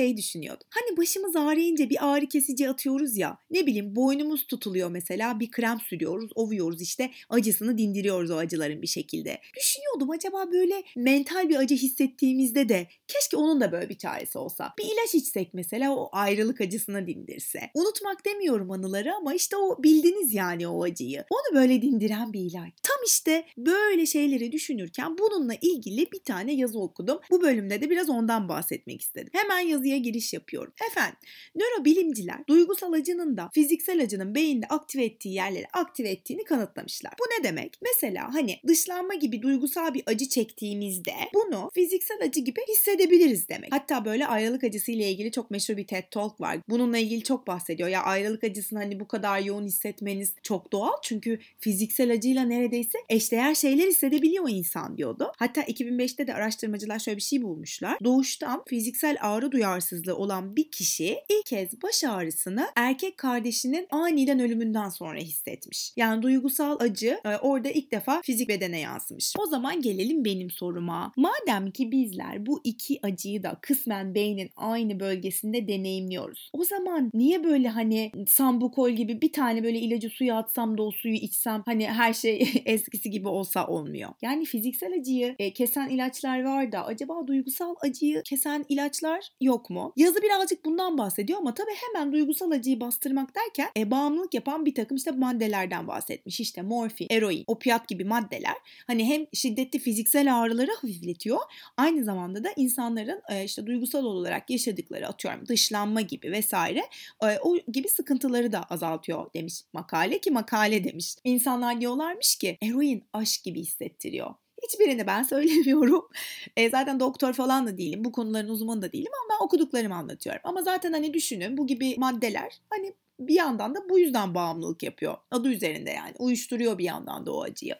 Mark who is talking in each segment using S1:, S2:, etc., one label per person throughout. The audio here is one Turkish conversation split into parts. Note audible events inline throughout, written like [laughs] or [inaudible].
S1: şey düşünüyordum. Hani başımız ağrıyınca bir ağrı kesici atıyoruz ya. Ne bileyim boynumuz tutuluyor mesela bir krem sürüyoruz, ovuyoruz işte acısını dindiriyoruz o acıların bir şekilde. Düşünüyordum acaba böyle mental bir acı hissettiğimizde de keşke onun da böyle bir çaresi olsa. Bir ilaç içsek mesela o ayrılık acısını dindirse. Unutmak demiyorum anıları ama işte o bildiniz yani o acıyı. Onu böyle dindiren bir ilaç. Tam işte böyle şeyleri düşünürken bununla ilgili bir tane yazı okudum. Bu bölümde de biraz ondan bahsetmek istedim. Hemen yazıya giriş yapıyorum. Efendim, nörobilimciler duygusal acının da fiziksel acının beyinde aktive ettiği yerleri aktive ettiğini kanıtlamışlar. Bu ne demek? Mesela hani dışlanma gibi duygusal bir acı çektiğimizde bunu fiziksel acı gibi hissedebiliriz demek. Hatta böyle ayrılık acısı ile ilgili çok meşhur bir TED Talk var. Bununla ilgili çok bahsediyor. Ya ayrılık acısını hani bu kadar yoğun hissetmeniz çok doğal. Çünkü fiziksel acıyla neredeyse eşdeğer şeyler hissedebiliyor insan diyordu. Hatta 2005'te de araştırmacılar şöyle bir şey bulmuşlar. Doğuştan fiziksel ağrı duyarsızlığı olan bir kişi ilk kez baş ağrısını erkek kardeşinin aniden ölümünden sonra hissetmiş. Yani duygusal acı e, orada ilk defa fizik bedene yansımış. O zaman gelelim benim soruma. Madem ki bizler bu iki acıyı da kısmen beynin aynı bölgesinde deneyimliyoruz. O zaman niye böyle hani sambukol gibi bir tane böyle ilacı suya atsam da o suyu içsem hani her şey [laughs] eskisi gibi olsa olmuyor. Yani fiziksel acıyı e, kesen ilaçlar var da acaba duygusal acıyı kesen ilaçlar yok mu? Yazı birazcık bundan bahsediyor ama tabii hemen duygusal acıyı bastırmak derken e, bağımlılık yapan bir takım işte maddelerden bahsetmiş. İşte morfin, eroin, opiat gibi maddeler hani hem şiddetli fiziksel ağrıları hafifletiyor aynı zamanda da insanların e, işte duygusal olarak yaşadıkları atıyorum dışlanma gibi vesaire e, o gibi sıkıntıları da azaltıyor demiş makale ki makale demiş. İnsanlar diyorlarmış ki eroin aşk gibi hissettiriyor. Hiçbirini ben [laughs] söylemiyorum. E, zaten doktor falan da değilim. Bu konuların uzmanı da değilim ama ben okuduklarımı anlatıyorum. Ama zaten hani düşünün bu gibi maddeler hani bir yandan da bu yüzden bağımlılık yapıyor. Adı üzerinde yani uyuşturuyor bir yandan da o acıyı.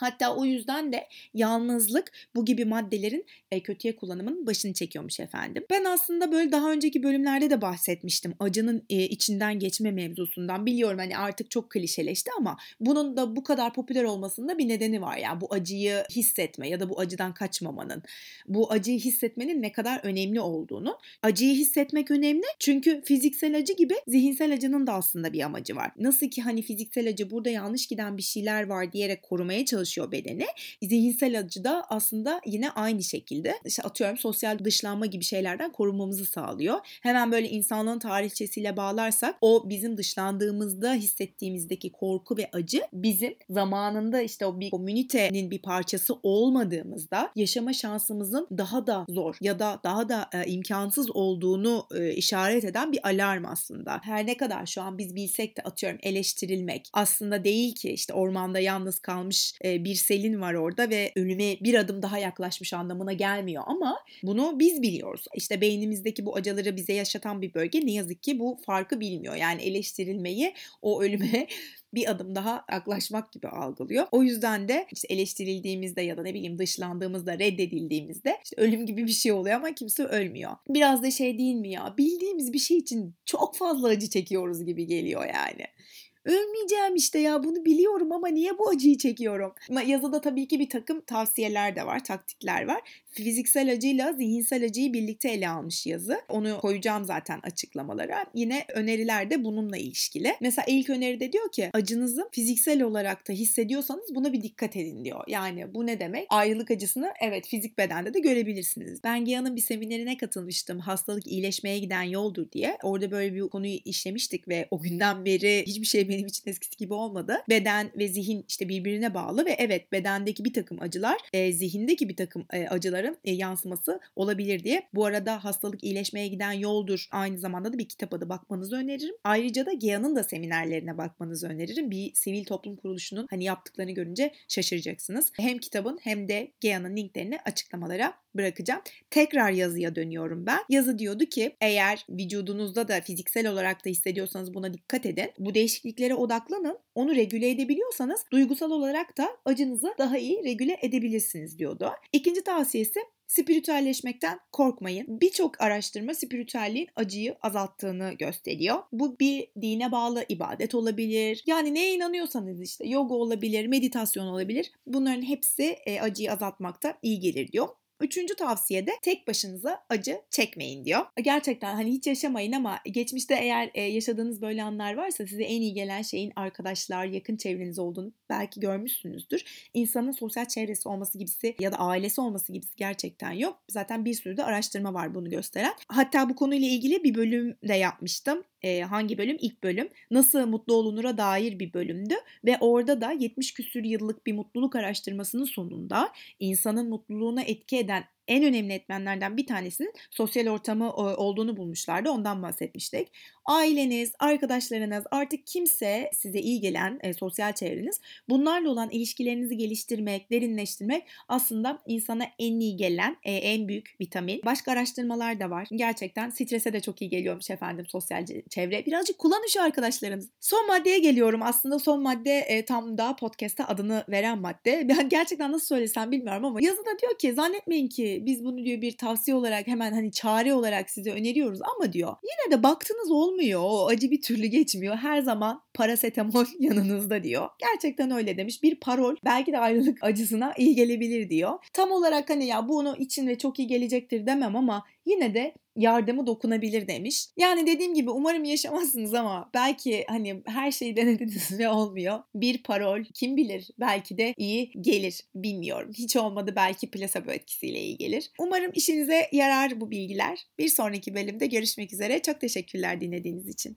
S1: Hatta o yüzden de yalnızlık bu gibi maddelerin e, kötüye kullanımının başını çekiyormuş efendim. Ben aslında böyle daha önceki bölümlerde de bahsetmiştim acının e, içinden geçme mevzusundan. Biliyorum hani artık çok klişeleşti ama bunun da bu kadar popüler olmasında bir nedeni var. Yani bu acıyı hissetme ya da bu acıdan kaçmamanın, bu acıyı hissetmenin ne kadar önemli olduğunu. Acıyı hissetmek önemli çünkü fiziksel acı gibi zihinsel acının da aslında bir amacı var. Nasıl ki hani fiziksel acı burada yanlış giden bir şeyler var diyerek korumaya çalışıyor çalışıyor bedeni. Zihinsel acı da aslında yine aynı şekilde işte atıyorum sosyal dışlanma gibi şeylerden korunmamızı sağlıyor. Hemen böyle insanlığın tarihçesiyle bağlarsak o bizim dışlandığımızda hissettiğimizdeki korku ve acı bizim zamanında işte o bir komünitenin bir parçası olmadığımızda yaşama şansımızın daha da zor ya da daha da e, imkansız olduğunu e, işaret eden bir alarm aslında. Her ne kadar şu an biz bilsek de atıyorum eleştirilmek aslında değil ki işte ormanda yalnız kalmış e, bir Selin var orada ve ölüme bir adım daha yaklaşmış anlamına gelmiyor ama bunu biz biliyoruz. İşte beynimizdeki bu acıları bize yaşatan bir bölge ne yazık ki bu farkı bilmiyor. Yani eleştirilmeyi o ölüme [laughs] bir adım daha yaklaşmak gibi algılıyor. O yüzden de işte eleştirildiğimizde ya da ne bileyim dışlandığımızda, reddedildiğimizde işte ölüm gibi bir şey oluyor ama kimse ölmüyor. Biraz da şey değil mi ya? Bildiğimiz bir şey için çok fazla acı çekiyoruz gibi geliyor yani. Ölmeyeceğim işte ya bunu biliyorum ama niye bu acıyı çekiyorum? Yazıda tabii ki bir takım tavsiyeler de var, taktikler var. Fiziksel acıyla zihinsel acıyı birlikte ele almış yazı. Onu koyacağım zaten açıklamalara. Yine öneriler de bununla ilişkili. Mesela ilk öneride diyor ki acınızı fiziksel olarak da hissediyorsanız buna bir dikkat edin diyor. Yani bu ne demek? Ayrılık acısını evet fizik bedende de görebilirsiniz. Ben Gia'nın bir seminerine katılmıştım. Hastalık iyileşmeye giden yoldur diye. Orada böyle bir konuyu işlemiştik ve o günden beri hiçbir şey benim için eskisi gibi olmadı. Beden ve zihin işte birbirine bağlı ve evet bedendeki bir takım acılar e, zihindeki bir takım e, acıların e, yansıması olabilir diye. Bu arada hastalık iyileşmeye giden yoldur. Aynı zamanda da bir kitap adı bakmanızı öneririm. Ayrıca da GEA'nın da seminerlerine bakmanızı öneririm. Bir sivil toplum kuruluşunun hani yaptıklarını görünce şaşıracaksınız. Hem kitabın hem de GEA'nın linklerini açıklamalara bırakacağım. Tekrar yazıya dönüyorum ben. Yazı diyordu ki eğer vücudunuzda da fiziksel olarak da hissediyorsanız buna dikkat edin. Bu değişikliklere odaklanın. Onu regüle edebiliyorsanız duygusal olarak da acınızı daha iyi regüle edebilirsiniz diyordu. İkinci tavsiyesi Spiritüelleşmekten korkmayın. Birçok araştırma spiritüelliğin acıyı azalttığını gösteriyor. Bu bir dine bağlı ibadet olabilir. Yani neye inanıyorsanız işte yoga olabilir, meditasyon olabilir. Bunların hepsi acıyı azaltmakta iyi gelir diyor. Üçüncü tavsiye de tek başınıza acı çekmeyin diyor. Gerçekten hani hiç yaşamayın ama geçmişte eğer e, yaşadığınız böyle anlar varsa size en iyi gelen şeyin arkadaşlar, yakın çevreniz olduğunu belki görmüşsünüzdür. İnsanın sosyal çevresi olması gibisi ya da ailesi olması gibisi gerçekten yok. Zaten bir sürü de araştırma var bunu gösteren. Hatta bu konuyla ilgili bir bölüm de yapmıştım. E, hangi bölüm? İlk bölüm. Nasıl mutlu olunura dair bir bölümdü ve orada da 70 küsür yıllık bir mutluluk araştırmasının sonunda insanın mutluluğuna etki eden en önemli etmenlerden bir tanesinin sosyal ortamı olduğunu bulmuşlardı. Ondan bahsetmiştik. Aileniz, arkadaşlarınız, artık kimse size iyi gelen e, sosyal çevreniz bunlarla olan ilişkilerinizi geliştirmek, derinleştirmek aslında insana en iyi gelen e, en büyük vitamin. Başka araştırmalar da var. Gerçekten strese de çok iyi geliyormuş efendim sosyal çevre. Birazcık kullanın şu arkadaşlarınız. Son maddeye geliyorum. Aslında son madde e, tam da podcast'a adını veren madde. Ben gerçekten nasıl söylesem bilmiyorum ama yazıda diyor ki zannetmeyin ki biz bunu diyor bir tavsiye olarak hemen hani çare olarak size öneriyoruz ama diyor yine de baktınız olmuyor. O acı bir türlü geçmiyor. Her zaman parasetamol [laughs] yanınızda diyor. Gerçekten öyle demiş. Bir parol belki de ayrılık acısına iyi gelebilir diyor. Tam olarak hani ya bunu için ve çok iyi gelecektir demem ama yine de yardımı dokunabilir demiş. Yani dediğim gibi umarım yaşamazsınız ama belki hani her şeyi [laughs] denediniz ve olmuyor. Bir parol kim bilir belki de iyi gelir bilmiyorum. Hiç olmadı belki plasebo etkisiyle iyi gelir. Umarım işinize yarar bu bilgiler. Bir sonraki bölümde görüşmek üzere. Çok teşekkürler dinlediğiniz için.